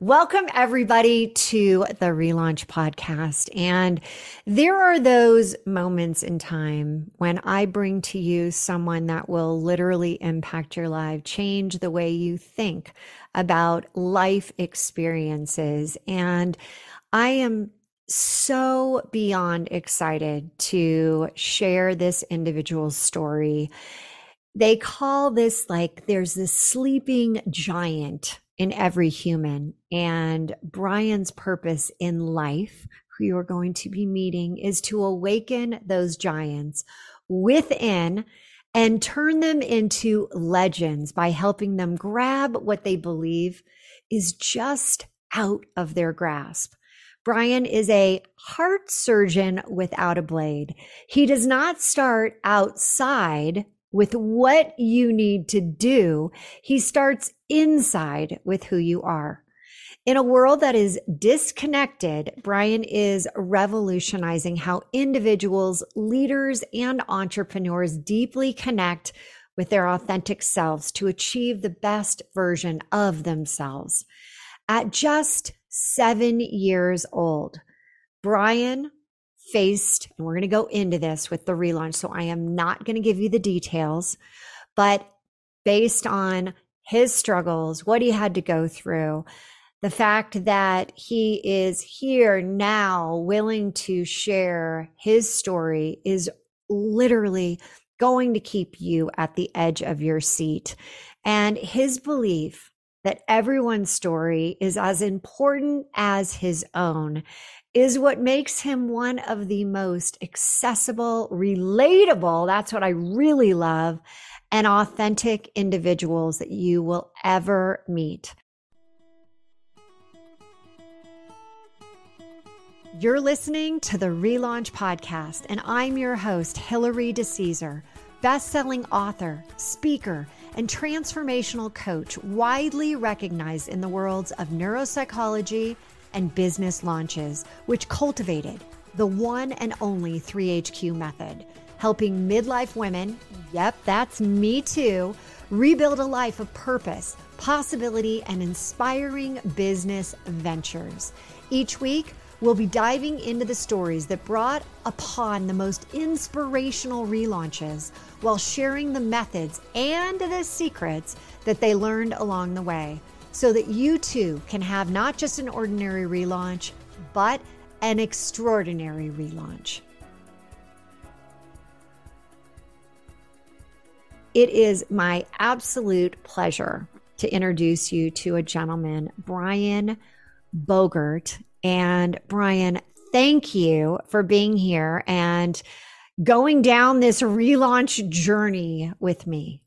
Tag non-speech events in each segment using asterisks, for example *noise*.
Welcome, everybody, to the Relaunch Podcast. And there are those moments in time when I bring to you someone that will literally impact your life, change the way you think about life experiences. And I am so beyond excited to share this individual's story. They call this like there's this sleeping giant in every human. And Brian's purpose in life, who you're going to be meeting, is to awaken those giants within and turn them into legends by helping them grab what they believe is just out of their grasp. Brian is a heart surgeon without a blade. He does not start outside with what you need to do. He starts inside with who you are. In a world that is disconnected, Brian is revolutionizing how individuals, leaders, and entrepreneurs deeply connect with their authentic selves to achieve the best version of themselves. At just seven years old, Brian faced, and we're going to go into this with the relaunch. So I am not going to give you the details, but based on his struggles, what he had to go through, the fact that he is here now willing to share his story is literally going to keep you at the edge of your seat. And his belief that everyone's story is as important as his own is what makes him one of the most accessible, relatable, that's what I really love, and authentic individuals that you will ever meet. You're listening to the Relaunch Podcast, and I'm your host, Hilary DeCesare, best-selling author, speaker, and transformational coach, widely recognized in the worlds of neuropsychology and business launches, which cultivated the one and only 3HQ method, helping midlife women, yep, that's me too, rebuild a life of purpose, possibility, and inspiring business ventures. Each week, we'll be diving into the stories that brought upon the most inspirational relaunches while sharing the methods and the secrets that they learned along the way so that you too can have not just an ordinary relaunch, but an extraordinary relaunch. It is my absolute pleasure to introduce you to a gentleman, Brian Bogert. And Brian, thank you for being here and going down this relaunch journey with me.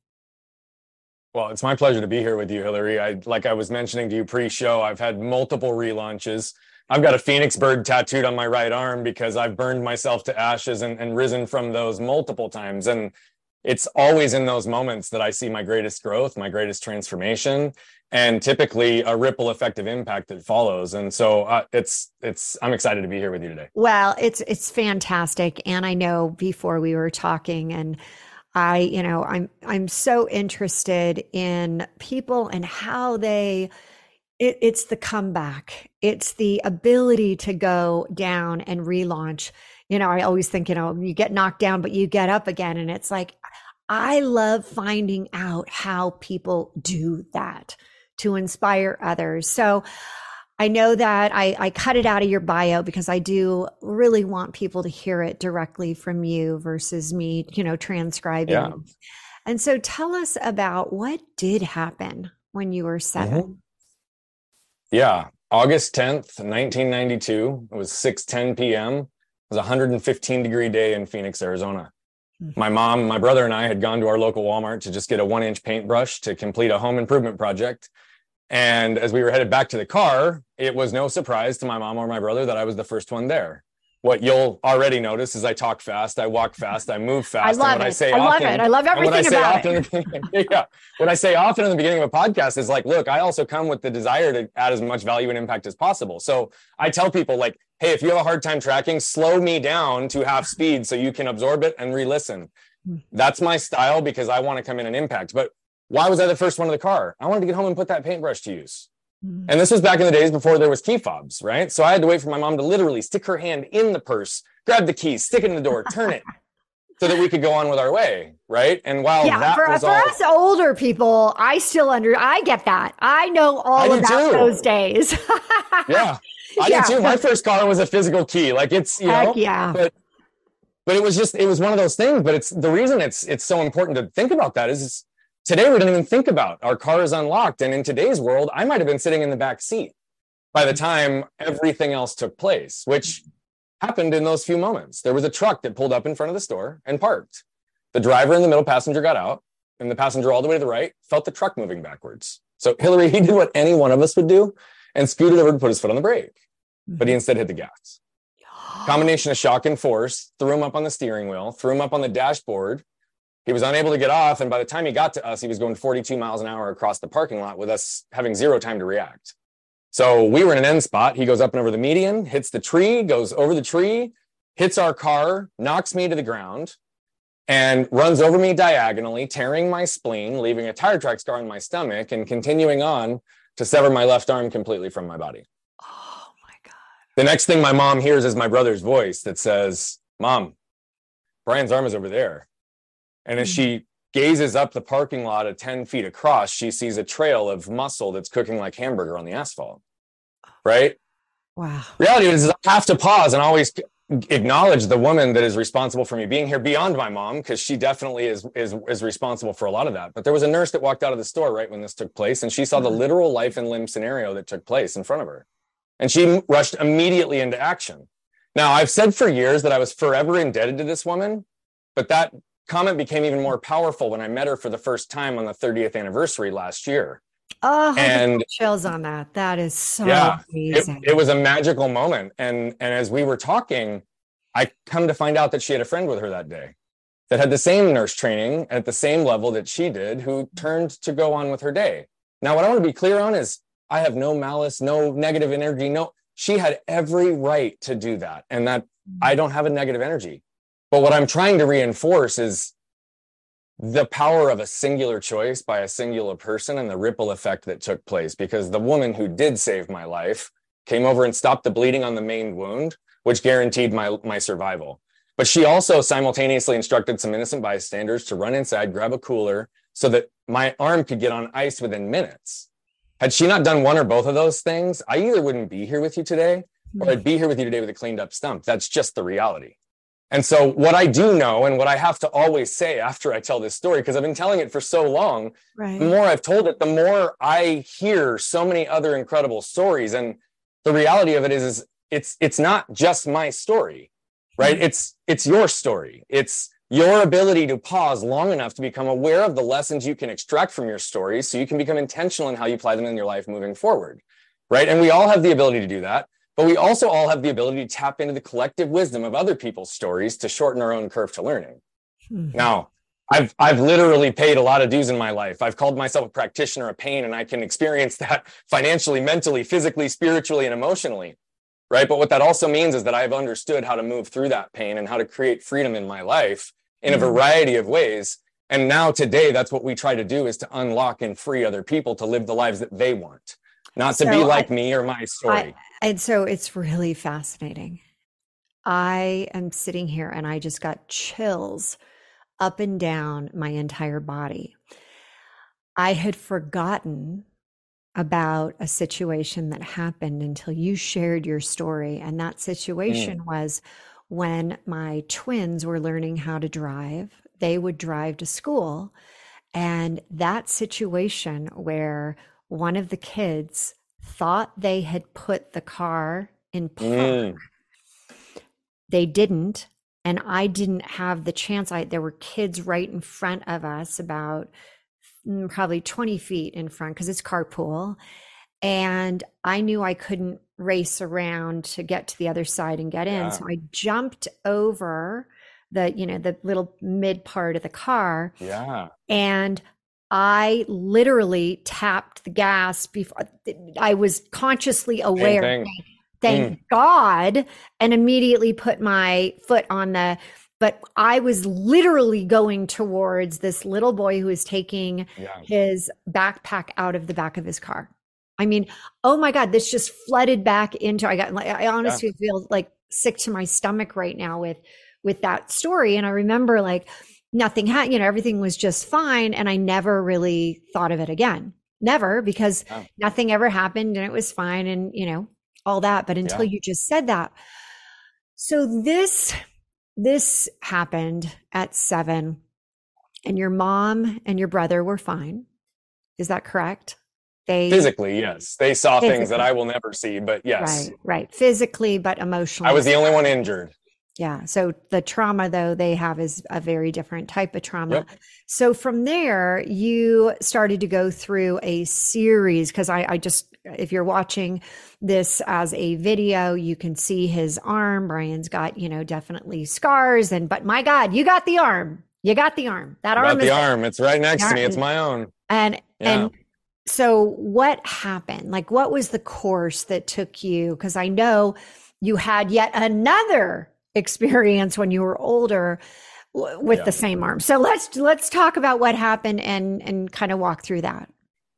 Well, it's my pleasure to be here with you, Hilary. I like I was mentioning to you pre-show, I've had multiple relaunches. I've got a phoenix bird tattooed on my right arm because I've burned myself to ashes and, and risen from those multiple times. And it's always in those moments that I see my greatest growth, my greatest transformation, and typically a ripple effect of impact that follows. And so uh, it's it's I'm excited to be here with you today. Well, it's it's fantastic, and I know before we were talking and I, you know, I'm I'm so interested in people and how they it, it's the comeback. It's the ability to go down and relaunch. You know, I always think, you know, you get knocked down, but you get up again. And it's like, I love finding out how people do that to inspire others. So I know that I, I cut it out of your bio because I do really want people to hear it directly from you versus me, you know, transcribing. Yeah. And so tell us about what did happen when you were 7 mm-hmm. Yeah. August 10th, 1992. It was 6:10 p.m. It was a 115 degree day in Phoenix, Arizona. Mm-hmm. My mom, my brother, and I had gone to our local Walmart to just get a one inch paintbrush to complete a home improvement project. And as we were headed back to the car, it was no surprise to my mom or my brother that I was the first one there. What you'll already notice is I talk fast, I walk fast, I move fast. I love it. I, say I often, love it. I love everything I about it. *laughs* yeah, what I say often in the beginning of a podcast is like, look, I also come with the desire to add as much value and impact as possible. So I tell people like, hey, if you have a hard time tracking, slow me down to half speed so you can absorb it and re-listen. Hmm. That's my style because I want to come in and impact. But why was I the first one in the car? I wanted to get home and put that paintbrush to use. Mm. And this was back in the days before there was key fobs, right? So I had to wait for my mom to literally stick her hand in the purse, grab the keys, stick it in the door, turn it, *laughs* so that we could go on with our way, right? And while yeah, that for, was for all, us older people, I still under I get that. I know all I about those days. *laughs* yeah, *laughs* I yeah. did too. My first car was a physical key, like it's you Heck know, yeah. But but it was just it was one of those things. But it's the reason it's it's so important to think about that is today we don't even think about our car is unlocked, and in today's world, I might have been sitting in the back seat by the time everything else took place, which happened in those few moments. There was a truck that pulled up in front of the store and parked. The driver and the middle passenger got out, and the passenger all the way to the right felt the truck moving backwards. So Hilary, *laughs* he did what any one of us would do and scooted over to put his foot on the brake, but he mm-hmm. instead hit the gas. Combination of shock and force threw him up on the steering wheel, threw him up on the dashboard. He was unable to get off, and by the time he got to us, he was going 42 miles an hour across the parking lot with us having zero time to react. So we were in an end spot. He goes up and over the median, hits the tree, goes over the tree, hits our car, knocks me to the ground, and runs over me diagonally, tearing my spleen, leaving a tire track scar on my stomach, and continuing on to sever my left arm completely from my body. Oh my God. The next thing my mom hears is my brother's voice that says, Mom, Brian's arm is over there. And as she gazes up the parking lot at 10 feet across, she sees a trail of muscle that's cooking like hamburger on the asphalt. Right? Wow. Reality is, I have to pause and always acknowledge the woman that is responsible for me being here beyond my mom, because she definitely is, is, is responsible for a lot of that. But there was a nurse that walked out of the store right when this took place, and she saw the mm-hmm. literal life and limb scenario that took place in front of her. And she rushed immediately into action. Now, I've said for years that I was forever indebted to this woman, but that comment became even more powerful when I met her for the first time on the 30th anniversary last year. Oh, and chills on that. That is so yeah, amazing. It, it, was a magical moment. And and as we were talking, I come to find out that she had a friend with her that day that had the same nurse training at the same level that she did, who turned to go on with her day. Now, what I want to be clear on is I have no malice, no negative energy. No, she had every right to do that. And that I don't have a negative energy. But what I'm trying to reinforce is the power of a singular choice by a singular person and the ripple effect that took place. Because the woman who did save my life came over and stopped the bleeding on the main wound, which guaranteed my, my survival. But she also simultaneously instructed some innocent bystanders to run inside, grab a cooler so that my arm could get on ice within minutes. Had she not done one or both of those things, I either wouldn't be here with you today or I'd be here with you today with a cleaned up stump. That's just the reality. And so, what I do know, and what I have to always say after I tell this story, because I've been telling it for so long, right. the more I've told it, the more I hear so many other incredible stories. And the reality of it is, is it's it's not just my story, right? Mm-hmm. It's it's your story. It's your ability to pause long enough to become aware of the lessons you can extract from your stories, so you can become intentional in how you apply them in your life moving forward, right? And we all have the ability to do that. But we also all have the ability to tap into the collective wisdom of other people's stories to shorten our own curve to learning. Mm-hmm. Now, I've I've literally paid a lot of dues in my life. I've called myself a practitioner of pain, and I can experience *laughs* that financially, mentally, physically, spiritually, and emotionally. Right. But what that also means is that I've understood how to move through that pain and how to create freedom in my life in a mm-hmm. variety of ways. And now today, that's what we try to do is to unlock and free other people to live the lives that they want, not to so be like I, me or my story. And so it's really fascinating. I am sitting here and I just got chills up and down my entire body. I had forgotten about a situation that happened until you shared your story. And that situation mm. was when my twins were learning how to drive, they would drive to school. And that situation where one of the kids thought they had put the car in park. Mm. They didn't. And I didn't have the chance. I there were kids right in front of us, about mm, probably 20 feet in front, because it's carpool. And I knew I couldn't race around to get to the other side and get in. Yeah. So I jumped over the, you know, the little mid part of the car. Yeah. And I literally tapped the gas before I was consciously aware. Thank, thank mm. God, and immediately put my foot on the. But I was literally going towards this little boy who was taking yeah. his backpack out of the back of his car. I mean, oh my God, this just flooded back into I got I honestly yeah. feel like sick to my stomach right now with with that story. And I remember like nothing had, you know, everything was just fine. And I never really thought of it again. Never, because nothing ever happened and it was fine and, you know, all that. But until yeah. you just said that. So this this happened at seven, and your mom and your brother were fine. Is that correct? They physically, yes. They saw physically. things that I will never see, but yes. Right, right. Physically, but emotionally. I was the only one injured. Yeah. So the trauma, though, they have is a very different type of trauma. Yep. So from there, you started to go through a series because I, I just, if you're watching this as a video, you can see his arm. Brian's got, you know, definitely scars. And, but my God, you got the arm. You got the arm. That arm. The arm. It's right next to me. It's my own. And, yeah. and, so what happened? Like, what was the course that took you? Because I know you had yet another experience when you were older with yeah. the same arm. So let's let's talk about what happened and and kind of walk through that.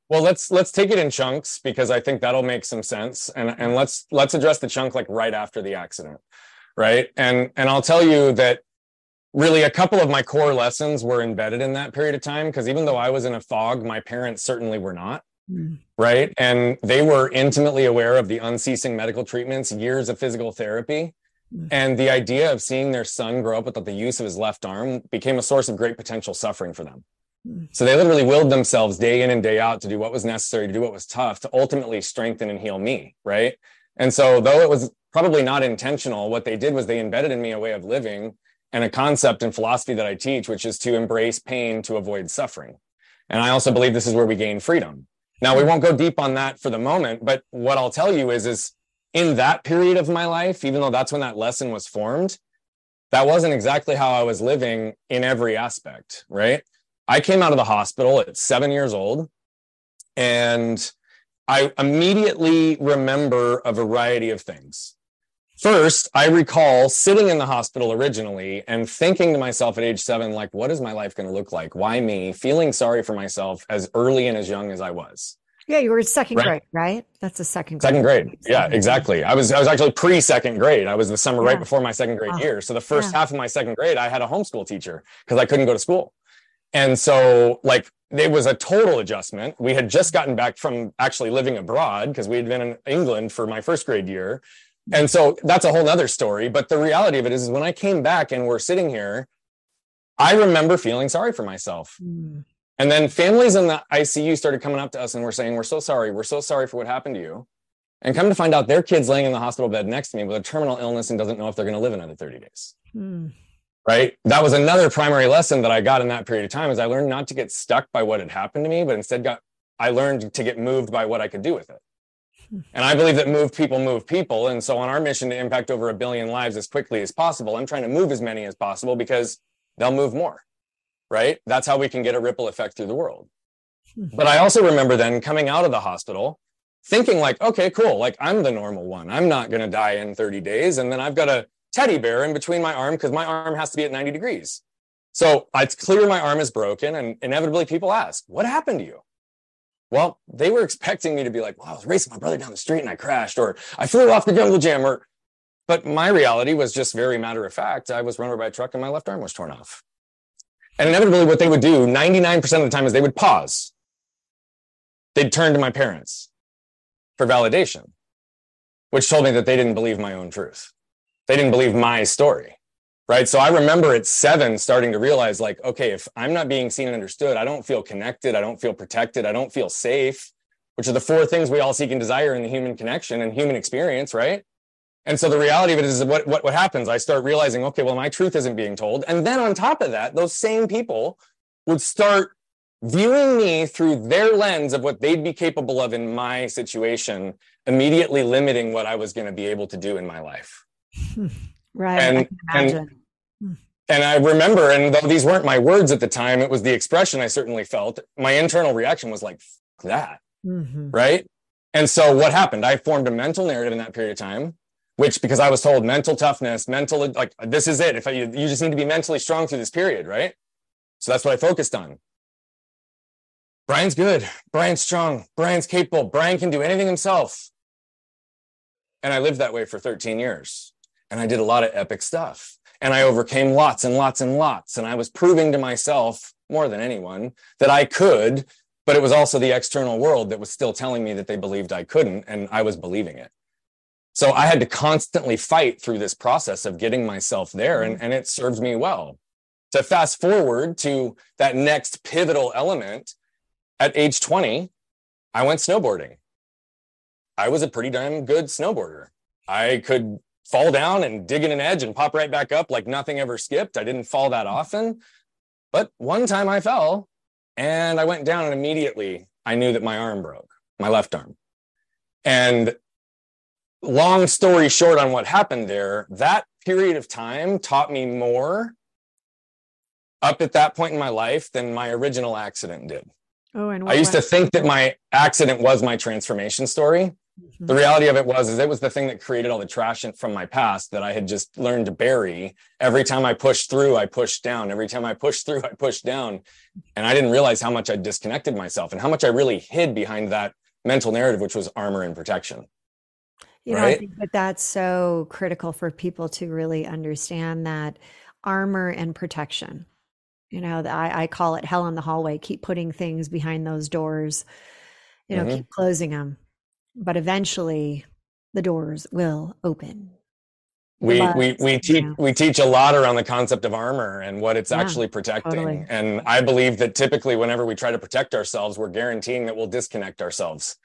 Well, let's let's take it in chunks because I think that'll make some sense and and let's let's address the chunk like right after the accident. Right? And and I'll tell you that really a couple of my core lessons were embedded in that period of time because even though I was in a fog, my parents certainly were not. Mm. Right. And they were intimately aware of the unceasing medical treatments, years of physical therapy. Mm. And the idea of seeing their son grow up without the use of his left arm became a source of great potential suffering for them. Mm. So they literally willed themselves day in and day out to do what was necessary, to do what was tough, to ultimately strengthen and heal me. Right. And so, though it was probably not intentional, what they did was they embedded in me a way of living and a concept and philosophy that I teach, which is to embrace pain to avoid suffering. And I also believe this is where we gain freedom. Now, we won't go deep on that for the moment, but what I'll tell you is, is in that period of my life, even though that's when that lesson was formed, that wasn't exactly how I was living in every aspect, right? I came out of the hospital at seven years old and I immediately remember a variety of things. First, I recall sitting in the hospital originally and thinking to myself at age seven, like, what is my life going to look like? Why me? Feeling sorry for myself as early and as young as I was. Yeah, you were in second right. grade, right? That's a second grade. Second grade. Yeah, exactly. I was I was actually pre second grade. I was the summer yeah. right before my second grade year. So the first yeah. half of my second grade, I had a homeschool teacher because I couldn't go to school. And so like it was a total adjustment. We had just gotten back from actually living abroad because we had been in England for my first grade year. And so that's a whole other story. But the reality of it is, is when I came back and we're sitting here, I remember feeling sorry for myself. Mm. And then families in the ICU started coming up to us and were saying, We're so sorry. We're so sorry for what happened to you. And come to find out their kid's laying in the hospital bed next to me with a terminal illness and doesn't know if they're going to live another 30 days. Mm. Right. That was another primary lesson that I got in that period of time is I learned not to get stuck by what had happened to me, but instead got I learned to get moved by what I could do with it. Hmm. And I believe that move people move people. And so on our mission to impact over a billion lives as quickly as possible, I'm trying to move as many as possible because they'll move more right? That's how we can get a ripple effect through the world. Hmm. But I also remember then coming out of the hospital thinking like, okay, cool. Like I'm the normal one. I'm not going to die in 30 days. And then I've got a teddy bear in between my arm because my arm has to be at 90 degrees. So it's clear my arm is broken. And inevitably people ask, what happened to you? Well, they were expecting me to be like, well, I was racing my brother down the street and I crashed, or I flew off the jungle gym, or, but my reality was just very matter of fact. I was run over by a truck and my left arm was torn off. And inevitably, what they would do 99% of the time is they would pause. They'd turn to my parents for validation, which told me that they didn't believe my own truth. They didn't believe my story. Right. So I remember at seven starting to realize, like, okay, if I'm not being seen and understood, I don't feel connected. I don't feel protected. I don't feel safe, which are the four things we all seek and desire in the human connection and human experience. Right. And so the reality of it is what, what, what happens? I start realizing, okay, well, my truth isn't being told. And then on top of that, those same people would start viewing me through their lens of what they'd be capable of in my situation, immediately limiting what I was going to be able to do in my life. *laughs* Right. And, and, and I remember, and though these weren't my words at the time, it was the expression I certainly felt. My internal reaction was like, that. Mm-hmm. Right. And so what happened? I formed a mental narrative in that period of time which because I was told mental toughness, mental like this is it. If I, you, you just need to be mentally strong through this period, right? So that's what I focused on. Brian's good. Brian's strong. Brian's capable. Brian can do anything himself. And I lived that way for 13 years. And I did a lot of epic stuff. And I overcame lots and lots and lots. And I was proving to myself more than anyone that I could, but it was also the external world that was still telling me that they believed I couldn't. And I was believing it. So I had to constantly fight through this process of getting myself there. And, mm. and it served me well. To fast forward to that next pivotal element, at age 20, I went snowboarding. I was a pretty damn good snowboarder. I could fall down and dig in an edge and pop right back up like nothing ever skipped. I didn't fall that often. But one time I fell and I went down and immediately I knew that my arm broke, my left arm. And long story short on what happened there, that period of time taught me more up at that point in my life than my original accident did. Oh, and I used to think that my accident was my transformation story. Mm-hmm. The reality of it was, is it was the thing that created all the trash from my past that I had just learned to bury. Every time I pushed through, I pushed down. Every time I pushed through, I pushed down. And I didn't realize how much I disconnected myself and how much I really hid behind that mental narrative, which was armor and protection. You know, right? I think that that's so critical for people to really understand that armor and protection you know, I, I call it hell in the hallway. Keep putting things behind those doors, you know, mm-hmm. keep closing them. But eventually the doors will open. We, we we teach we teach a lot around the concept of armor and what it's yeah, actually protecting. Totally. And I believe that typically whenever we try to protect ourselves, we're guaranteeing that we'll disconnect ourselves.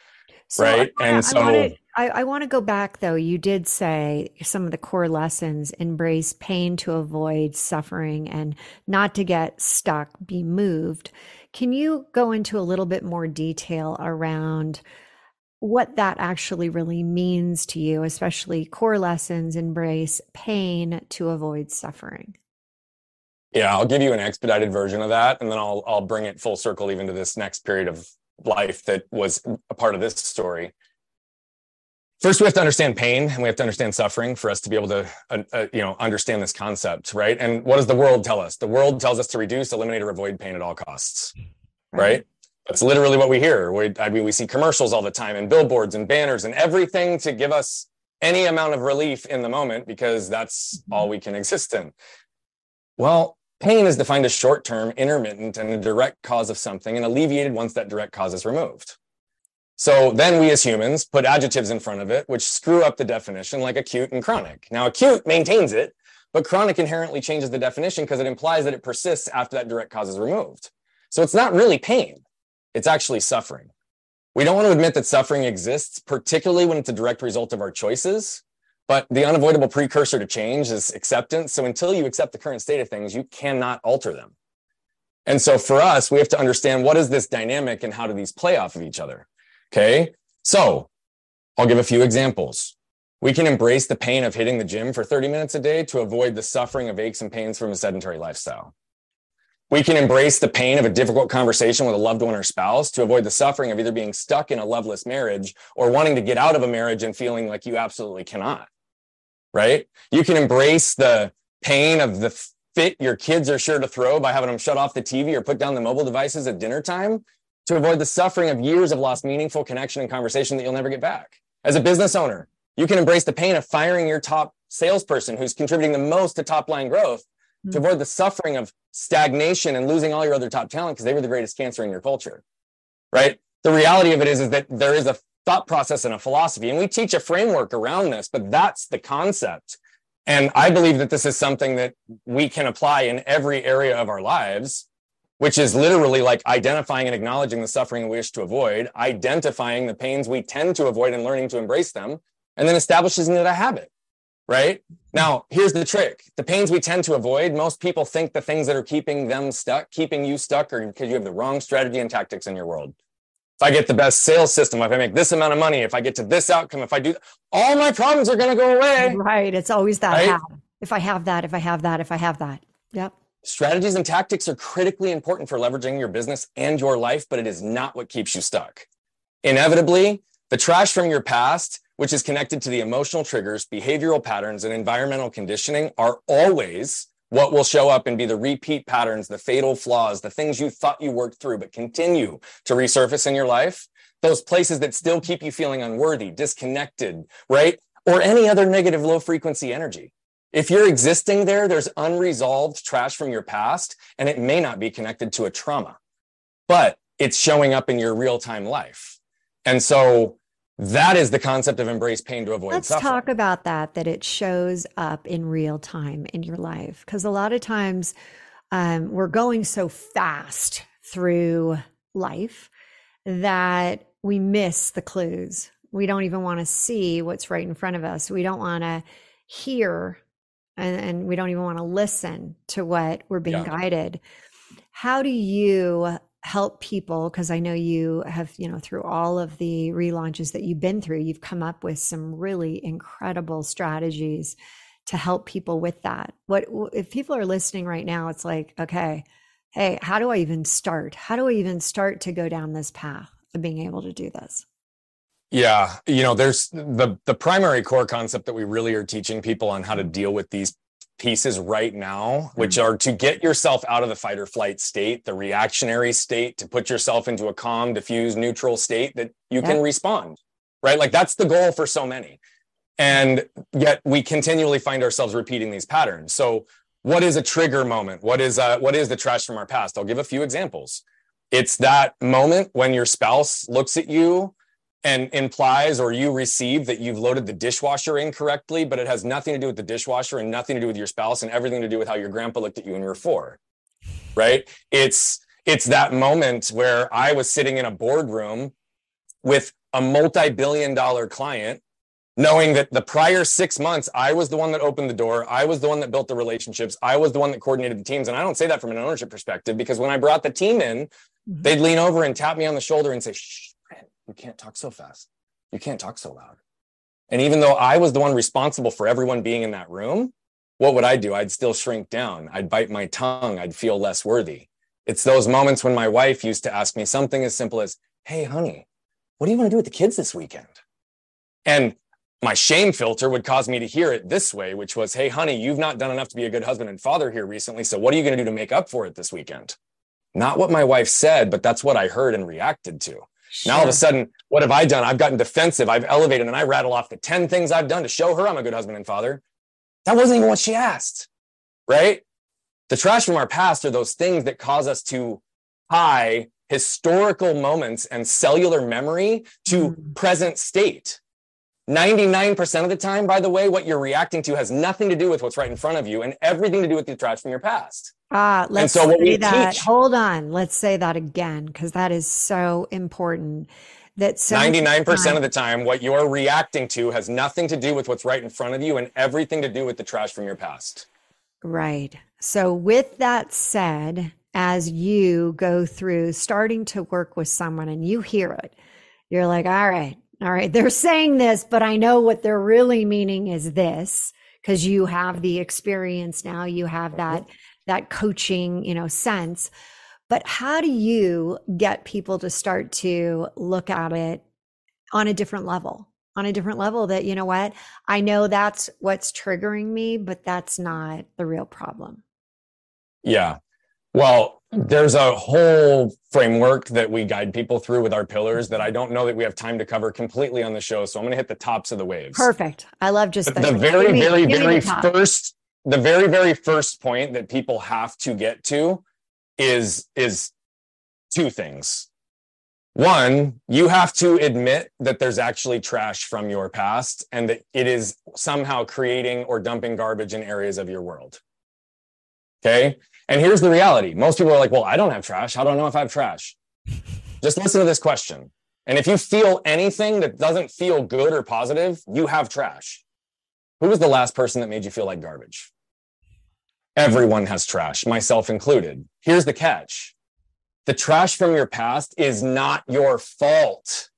So right. I, and so I, I, I want to go back though. You did say some of the core lessons embrace pain to avoid suffering and not to get stuck, be moved. Can you go into a little bit more detail around what that actually really means to you, especially core lessons embrace pain to avoid suffering? Yeah, I'll give you an expedited version of that and then I'll I'll bring it full circle even to this next period of life that was a part of this story first we have to understand pain and we have to understand suffering for us to be able to uh, uh, you know understand this concept right? And what does the world tell us? The world tells us to reduce eliminate or avoid pain at all costs right, that's literally what we hear. We, i mean we see commercials all the time and billboards and banners and everything to give us any amount of relief in the moment because that's mm-hmm. all we can exist in. Well pain is defined as short term intermittent and a direct cause of something and alleviated once that direct cause is removed so then we as humans put adjectives in front of it, which screw up the definition like acute and chronic. Now, acute maintains it, but chronic inherently changes the definition because it implies that it persists after that direct cause is removed. So it's not really pain, it's actually suffering. We don't want to admit that suffering exists, particularly when it's a direct result of our choices. But the unavoidable precursor to change is acceptance. So until you accept the current state of things, you cannot alter them. And so for us, we have to understand what is this dynamic and how do these play off of each other? Okay. So I'll give a few examples. We can embrace the pain of hitting the gym for 30 minutes a day to avoid the suffering of aches and pains from a sedentary lifestyle. We can embrace the pain of a difficult conversation with a loved one or spouse to avoid the suffering of either being stuck in a loveless marriage or wanting to get out of a marriage and feeling like you absolutely cannot. Right? You can embrace the pain of the fit your kids are sure to throw by having them shut off the TV or put down the mobile devices at dinner time to avoid the suffering of years of lost meaningful connection and conversation that you'll never get back. As a business owner, you can embrace the pain of firing your top salesperson who's contributing the most to top line growth mm-hmm. to avoid the suffering of stagnation and losing all your other top talent because they were the greatest cancer in your culture. Right? The reality of it is, is that there is a thought process and a philosophy, and we teach a framework around this, but that's the concept. And I believe that this is something that we can apply in every area of our lives which is literally like identifying and acknowledging the suffering we wish to avoid, identifying the pains we tend to avoid and learning to embrace them, and then establishing it a habit. Right now, here's the trick the pains we tend to avoid, most people think the things that are keeping them stuck, keeping you stuck, are because you have the wrong strategy and tactics in your world. If I get the best sales system, if I make this amount of money, if I get to this outcome, if I do, all my problems are going to go away. Right. It's always that. Right? If I have that, if I have that, if I have that. Yep. Strategies and tactics are critically important for leveraging your business and your life, but it is not what keeps you stuck. Inevitably, the trash from your past, which is connected to the emotional triggers, behavioral patterns, and environmental conditioning, are always what will show up and be the repeat patterns, the fatal flaws, the things you thought you worked through, but continue to resurface in your life, those places that still keep you feeling unworthy, disconnected, right? Or any other negative low frequency energy. If you're existing there, there's unresolved trash from your past, and it may not be connected to a trauma, but it's showing up in your real time life. And so that is the concept of embrace pain to avoid Let's suffering. talk about that, that it shows up in real time in your life. Because a lot of times um, we're going so fast through life that we miss the clues. We don't even want to see what's right in front of us. We don't want to hear and, and, we don't even want to listen to what we're being yeah. guided. How do you help people because i know you have you know through all of the relaunches that you've been through you've come up with some really incredible strategies to help people with that what if people are listening right now it's like okay hey how do i even start how do i even start to go down this path of being able to do this yeah you know there's the the primary core concept that we really are teaching people on how to deal with these pieces right now, which mm. are to get yourself out of the fight or flight state, the reactionary state, to put yourself into a calm, diffuse, neutral state that you yeah. can respond, right? Like that's the goal for so many. And yet we continually find ourselves repeating these patterns. So, what is a trigger moment? What is uh, what is the trash from our past? I'll give a few examples. It's that moment when your spouse looks at you and implies or you receive that you've loaded the dishwasher incorrectly, but it has nothing to do with the dishwasher and nothing to do with your spouse and everything to do with how your grandpa looked at you when you were four. Right? It's it's that moment where I was sitting in a boardroom with a multi-billion dollar client knowing that the prior six months i was the one that opened the door i was the one that built the relationships i was the one that coordinated the teams and i don't say that from an ownership perspective because when i brought the team in mm-hmm. they'd lean over and tap me on the shoulder and say Shh, you can't talk so fast. You can't talk so loud. And even though I was the one responsible for everyone being in that room, what would I do? I'd still shrink down. I'd bite my tongue. I'd feel less worthy. It's those moments when my wife used to ask me something as simple as, Hey, honey, what do you want to do with the kids this weekend? And my shame filter would cause me to hear it this way, which was, Hey, honey, you've not done enough to be a good husband and father here recently. So what are you going to do to make up for it this weekend? Not what my wife said, but that's what I heard and reacted to. Sure. Now all of a sudden, what have I done? I've gotten defensive. I've elevated and I rattle off the 10 things I've done to show her I'm a good husband and father. That wasn't even what she asked, right? The trash from our past are those things that cause us to tie historical moments and cellular memory to mm. present state. 99% of the time, by the way, what you're reacting to has nothing to do with what's right in front of you and everything to do with the trash from your past. Ah, let's so say that. Teach, Hold on. Let's say that again because that is so important. That 99% of the time, what you're reacting to has nothing to do with what's right in front of you and everything to do with the trash from your past. Right. So, with that said, as you go through starting to work with someone and you hear it, you're like, all right, all right, they're saying this, but I know what they're really meaning is this because you have the experience now, you have mm-hmm. that that coaching, you know, sense. But how do you get people to start to look at it on a different level? On a different level that, you know what, I know that's what's triggering me, but that's not the real problem. Yeah. Well, there's a whole framework that we guide people through with our pillars that I don't know that we have time to cover completely on the show. So I'm going to hit the tops of the waves. Perfect. I love just the, the very, me, very, very first, the very, very first point that people have to get to is, is two things. One, you have to admit that there's actually trash from your past and that it is somehow creating or dumping garbage in areas of your world. Okay. And here's the reality most people are like, well, I don't have trash. How do I know if I have trash? *laughs* Just listen to this question. And if you feel anything that doesn't feel good or positive, you have trash. Who was the last person that made you feel like garbage? Everyone has trash, myself included. Here's the catch the trash from your past is not your fault,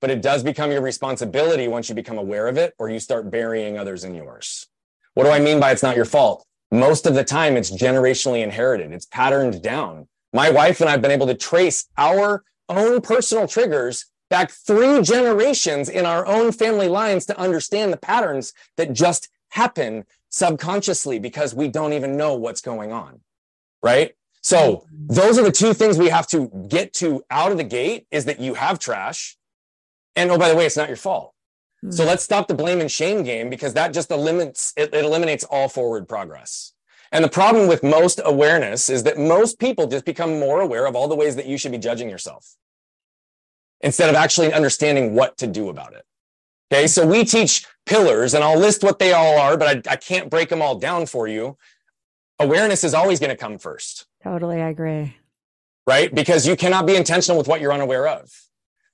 but it does become your responsibility once you become aware of it or you start burying others in yours. What do I mean by it's not your fault? Most of the time it's generationally inherited. It's patterned down. My wife and I have been able to trace our own personal triggers back three generations in our own family lines to understand the patterns that just happen subconsciously because we don't even know what's going on. Right. So mm-hmm. those are the two things we have to get to out of the gate is that you have trash. And oh, by the way, it's not your fault. Mm-hmm. So let's stop the blame and shame game because that just eliminates it, it eliminates all forward progress. And the problem with most awareness is that most people just become more aware of all the ways that you should be judging yourself instead of actually understanding what to do about it. Okay. So we teach pillars and I'll list what they all are, but I, I can't break them all down for you. Awareness is always going to come first. Totally. I agree. Right. Because you cannot be intentional with what you're unaware of.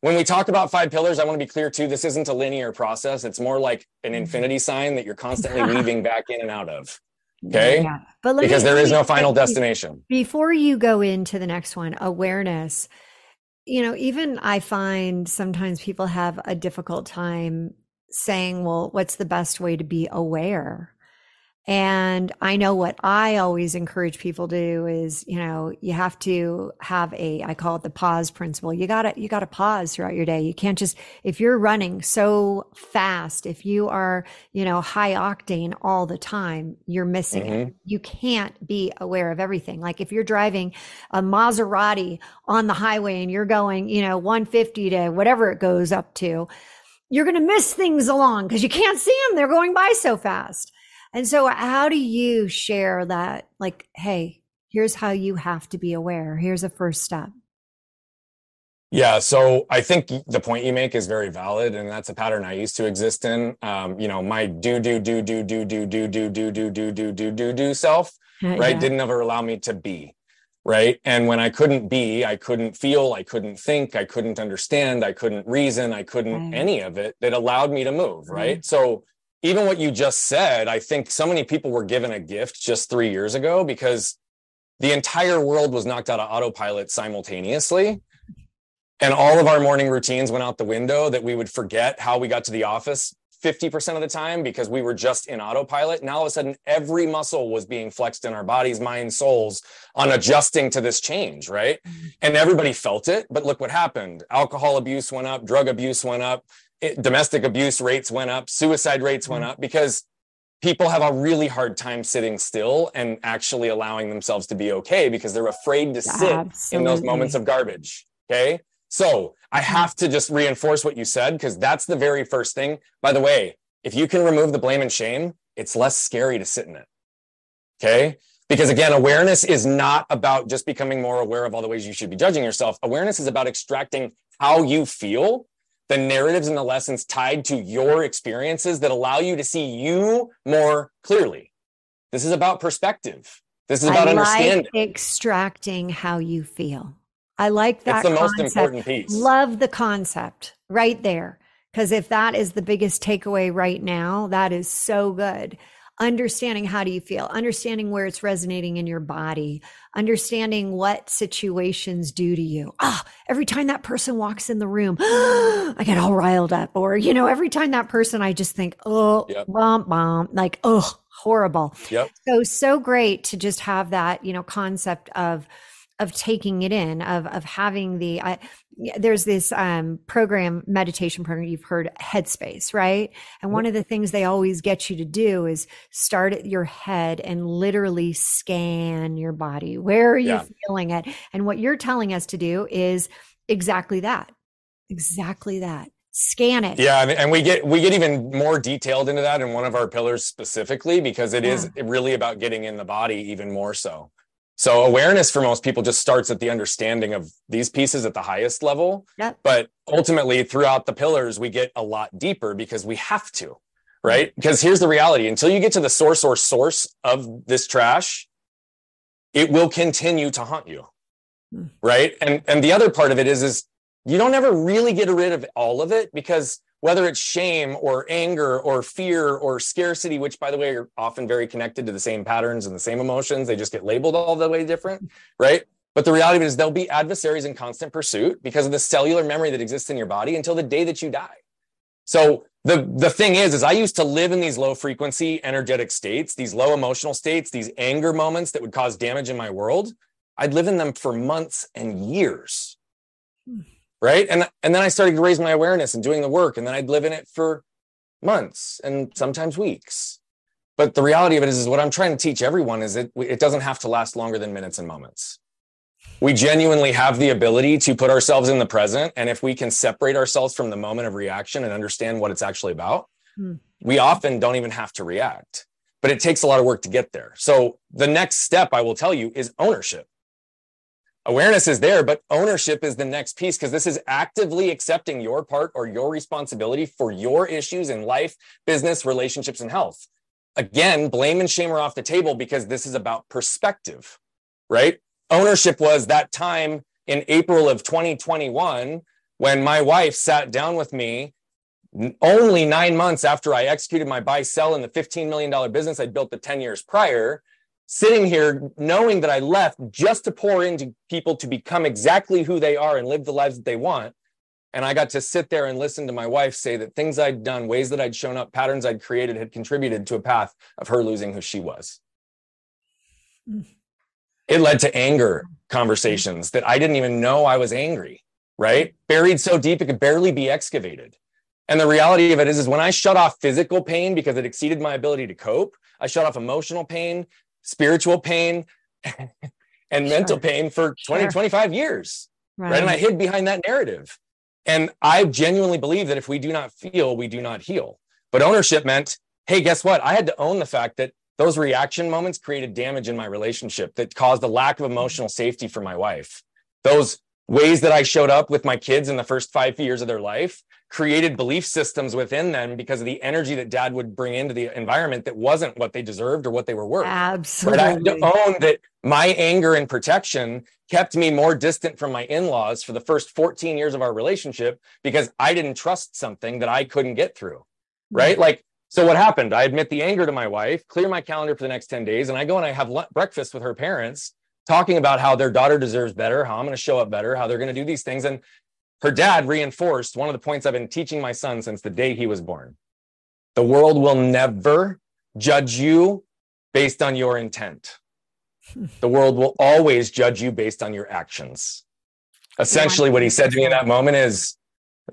When we talk about five pillars, I want to be clear too. This isn't a linear process. It's more like an mm-hmm. infinity sign that you're constantly *laughs* weaving back in and out of. Okay. Yeah. But because me, there is no final destination. Before you go into the next one, awareness, you know, even I find sometimes people have a difficult time saying, well, what's the best way to be aware? And I know what I always encourage people to do is, you know, you have to have a, I call it the pause principle. You gotta, you gotta pause throughout your day. You can't just, if you're running so fast, if you are, you know, high octane all the time, you're missing mm-hmm. it. You can't be aware of everything. Like if you're driving a Maserati on the highway and you're going, you know, 150 to whatever it goes up to, you're going to miss things along because you can't see them. They're going by so fast. And so, how do you share that? Like, hey, here's how you have to be aware. Here's a first step. Yeah, so I think the point you make is very valid, and that's a pattern I used to exist in. Um, you know, my do do do do do do do do do do do do do do do self, right, didn't ever allow me to be, right. And when I couldn't be, I couldn't feel, I couldn't think, I couldn't understand, I couldn't reason, I couldn't any of it that allowed me to move, right. So even what you just said, I think so many people were given a gift just three years ago because the entire world was knocked out of autopilot simultaneously. And all of our morning routines went out the window that we would forget how we got to the office 50% of the time because we were just in autopilot. Now all of a sudden, every muscle was being flexed in our bodies, minds, souls on adjusting to this change, right? Mm-hmm. And everybody felt it. But look what happened alcohol abuse went up, drug abuse went up, it, domestic abuse rates went up, suicide rates went mm. up because people have a really hard time sitting still and actually allowing themselves to be okay because they're afraid to sit Absolutely. in those moments of garbage. Okay. So I mm-hmm. have to just reinforce what you said because that's the very first thing. By the way, if you can remove the blame and shame, it's less scary to sit in it. Okay. Because again, awareness is not about just becoming more aware of all the ways you should be judging yourself. Awareness is about extracting how you feel the narratives and the lessons tied to your experiences that allow you to see you more clearly. This is about perspective. This is about I understanding. Like extracting how you feel. I like that. It's the concept. most important piece. Love the concept right there. Because if that is the biggest takeaway right now, that is so good understanding how do you feel understanding where it's resonating in your body understanding what situations do to you ah every time that person walks in the room *gasps* i get all riled up or you know every time that person i just think oh yep. bomb bomb like oh horrible yep. so so great to just have that you know concept of of taking it in of of having the I, there's this um, program meditation program you've heard headspace right? And one of the things they always get you to do is start at your head and literally scan your body. Where are you yeah. feeling it? And what you're telling us to do is exactly that exactly that. Scan it. Yeah and we get we get even more detailed into that in one of our pillars specifically because it yeah. is really about getting in the body even more so so awareness for most people just starts at the understanding of these pieces at the highest level. Yep. But ultimately, throughout the pillars, we get a lot deeper because we have to, right? Because here's the reality until you get to the source or source of this trash, it will continue to haunt you. Hmm. Right. And and the other part of it is is you don't ever really get rid of all of it because whether it's shame or anger or fear or scarcity, which by the way are often very connected to the same patterns and the same emotions, they just get labeled all the way different, right? But the reality is there'll be adversaries in constant pursuit because of the cellular memory that exists in your body until the day that you die. So the, the thing is, is I used to live in these low frequency energetic states, these low emotional states, these anger moments that would cause damage in my world. I'd live in them for months and years. Right and and then i started to raise my awareness and doing the work and then i'd live in it for months and sometimes weeks But the reality of it is, is what I'm trying to teach everyone is it, it doesn't have to last longer than minutes and moments. We genuinely have the ability to put ourselves in the present. And if we can separate ourselves from the moment of reaction and understand what it's actually about, mm. we often don't even have to react. But it takes a lot of work to get there. So the next step I will tell you is ownership. Awareness is there, but ownership is the next piece because this is actively accepting your part or your responsibility for your issues in life, business, relationships, and health. Again, blame and shame are off the table because this is about perspective, right? Ownership was that time in April of 2021 when my wife sat down with me only nine months after I executed my buy sell in the $15 million business I'd built the 10 years prior, sitting here knowing that I left just to pour into people to become exactly who they are and live the lives that they want. And I got to sit there and listen to my wife say that things I'd done, ways that I'd shown up, patterns I'd created had contributed to a path of her losing who she was. Mm. It led to anger conversations that I didn't even know I was angry, right? Buried so deep it could barely be excavated. And the reality of it is, is when I shut off physical pain because it exceeded my ability to cope, I shut off emotional pain, spiritual pain, *laughs* and sure. mental pain for 20, sure. 25 years. Right. right. And I hid behind that narrative. And I genuinely believe that if we do not feel, we do not heal. But ownership meant, hey, guess what? I had to own the fact that those reaction moments created damage in my relationship that caused a lack of emotional safety for my wife. Those ways that I showed up with my kids in the first five years of their life created belief systems within them because of the energy that dad would bring into the environment that wasn't what they deserved or what they were worth. Absolutely. But I had to own that my anger and protection kept me more distant from my in-laws for the first 14 years of our relationship because I didn't trust something that I couldn't get through. Right? Mm-hmm. Like so what happened? I admit the anger to my wife, clear my calendar for the next 10 days and I go and I have breakfast with her parents talking about how their daughter deserves better, how I'm going to show up better, how they're going to do these things and her dad reinforced one of the points I've been teaching my son since the day he was born. The world will never judge you based on your intent. *laughs* The world will always judge you based on your actions. Essentially, what he said to me in that moment is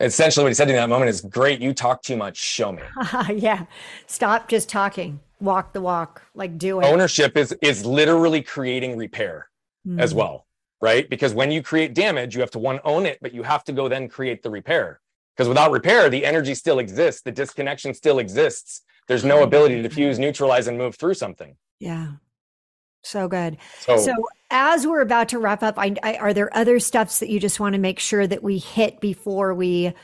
essentially what he said to me in that moment is great, you talk too much, show me. *laughs* yeah. Stop just talking. Walk the walk, like do it. Ownership is is literally creating repair mm. as well right? Because when you create damage, you have to one own it, but you have to go then create the repair. Because without repair, the energy still exists, the disconnection still exists. There's no ability to diffuse, neutralize, and move through something. Yeah. So good. So, so as we're about to wrap up, I, I, are there other steps that you just want to make sure that we hit before we end?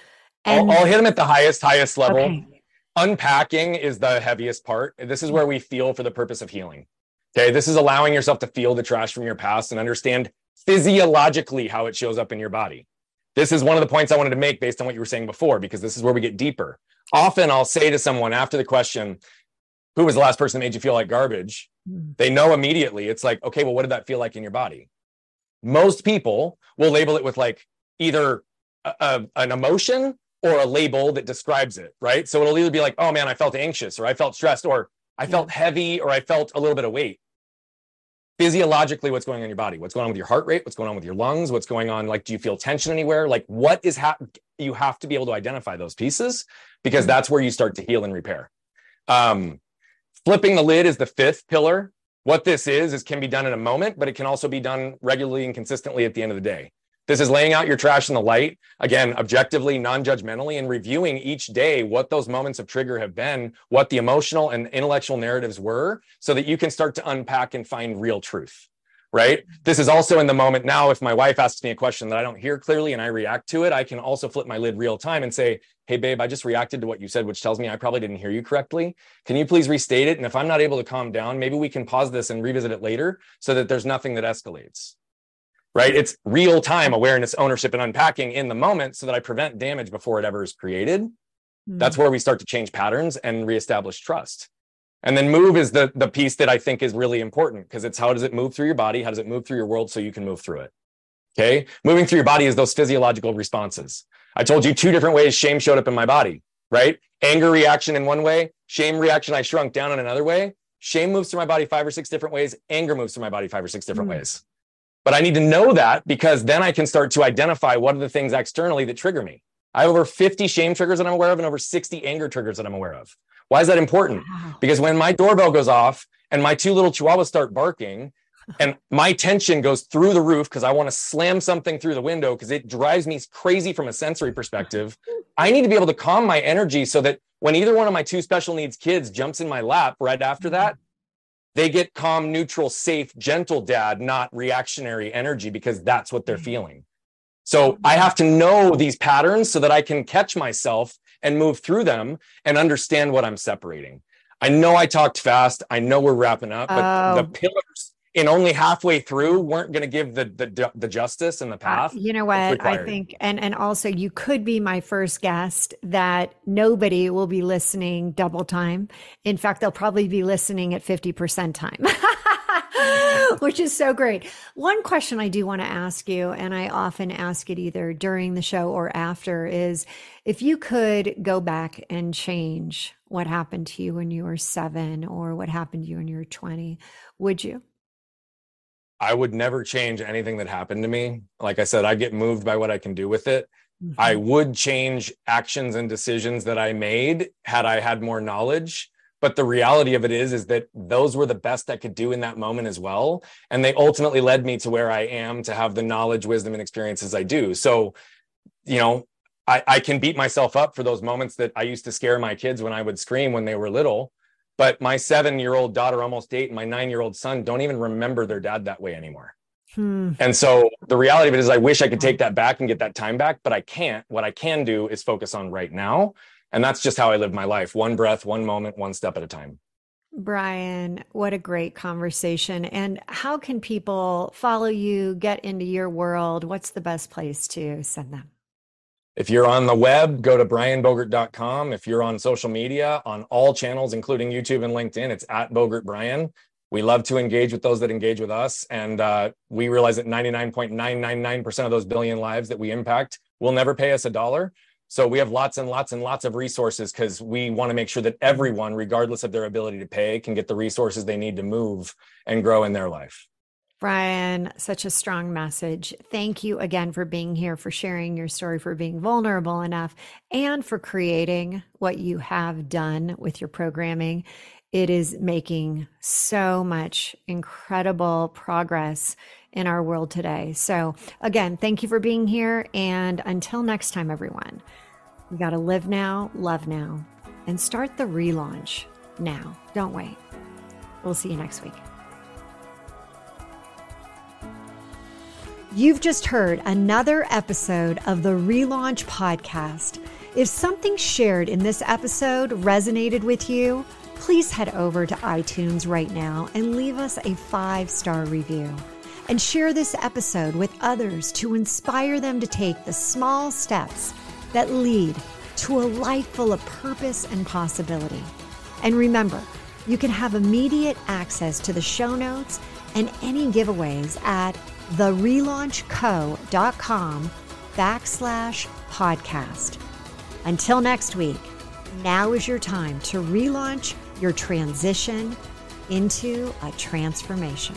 I'll, I'll hit them at the highest, highest level. Okay. Unpacking is the heaviest part. This is where we feel for the purpose of healing. Okay. This is allowing yourself to feel the trash from your past and understand physiologically how it shows up in your body. This is one of the points I wanted to make based on what you were saying before, because this is where we get deeper. Often I'll say to someone after the question, Who was the last person that made you feel like garbage? Hmm. They know immediately. It's like, okay, well, what did that feel like in your body? Most people will label it with like either a, a, an emotion or a label that describes it, right? So it'll either be like, oh man, I felt anxious or I felt stressed or I felt heavy or I felt a little bit of weight. Physiologically what's going on in your body? What's going on with your heart rate? What's going on with your lungs? What's going on like do you feel tension anywhere? Like what is happening you have to be able to identify those pieces because that's where you start to heal and repair. Um, flipping the lid is the fifth pillar. What this is is can be done in a moment but it can also be done regularly and consistently at the end of the day this is laying out your trash in the light, again, objectively, non judgmentally, and reviewing each day what those moments of trigger have been, what the emotional and intellectual narratives were, so that you can start to unpack and find real truth. Right. This is also in the moment now. If my wife asks me a question that I don't hear clearly and I react to it, I can also flip my lid real time and say, Hey, babe, I just reacted to what you said, which tells me I probably didn't hear you correctly. Can you please restate it? And if I'm not able to calm down, maybe we can pause this and revisit it later so that there's nothing that escalates right? It's real time awareness, ownership, and unpacking in the moment so that I prevent damage before it ever is created. Mm-hmm. That's where we start to change patterns and reestablish trust. And then move is the, the piece that I think is really important because it's how does it move through your body? How does it move through your world so you can move through it? Okay. Moving through your body is those physiological responses. I told you two different ways shame showed up in my body, right? Anger reaction in one way, shame reaction, I shrunk down in another way. Shame moves through my body five or six different ways. Anger moves through my body five or six different mm. ways. But I need to know that because then I can start to identify what are the things externally that trigger me. I have over 50 shame triggers that I'm aware of and over 60 anger triggers that I'm aware of. Why is that important? Wow. Because when my doorbell goes off and my two little chihuahuas start barking, *laughs* and my tension goes through the roof because I want to slam something through the window because it drives me crazy from a sensory perspective. *laughs* I need to be able to calm my energy so that when either one of my two special needs kids jumps in my lap right after mm-hmm. that, they get calm, neutral, safe, gentle dad, not reactionary energy because that's what they're mm-hmm. feeling. So I have to know these patterns so that I can catch myself and move through them and understand what I'm separating. I know I talked fast. I know we're wrapping up, but oh. the pillars in only halfway through weren't going to give the, the the justice and the path. Uh, you know what? I think, and and also you could be my first guest that nobody will be listening double time. In fact, they'll probably be listening at fifty percent time. *laughs* which is so great. One question I do want to ask you, and I often ask it either during the show or after, is if you could go back and change what happened to you when you were seven or what happened to you when you were 20, would you? I would never change anything that happened to me. Like I said, I get moved by what I can do with it. Mm-hmm. I would change actions and decisions that I made had I had more knowledge. But the reality of it is, is that those were the best I could do in that moment as well. And they ultimately led me to where I am to have the knowledge, wisdom, and experiences I do. So, you know, I, I can beat myself up for those moments that I used to scare my kids when I would scream when they were little but my seven year old daughter, almost eight, and my nine year old son don't even remember their dad that way anymore. Hmm. And so the reality of it is, I wish I could take that back and get that time back, but I can't. What I can do is focus on right now. And that's just how I live my life one breath, one moment, one step at a time. Brian, what a great conversation. And how can people follow you, get into your world? What's the best place to send them? If you're on the web, go to brianbogert.com. If you're on social media, on all channels, including YouTube and LinkedIn, it's at Bogert Brian. We love to engage with those that engage with us. And uh, we realize that 99.999% of those billion lives that we impact will never pay us a dollar. So we have lots and lots and lots of resources because we want to make sure that everyone, regardless of their ability to pay, can get the resources they need to move and grow in their life. Brian, such a strong message. Thank you again for being here, for sharing your story, for being vulnerable enough, and for creating what you have done with your programming. It is making so much incredible progress in our world today. So, again, thank you for being here. And until next time, everyone, you got to live now, love now, and start the relaunch now. Don't wait. We'll see you next week. You've just heard another episode of the Relaunch Podcast. If something shared in this episode resonated with you, please head over to iTunes right now and leave us a five star review. And share this episode with others to inspire them to take the small steps that lead to a life full of purpose and possibility. And remember, you can have immediate access to the show notes and any giveaways at therelaunchco.com backslash podcast. Until next week, now is your time to relaunch your transition into a transformation.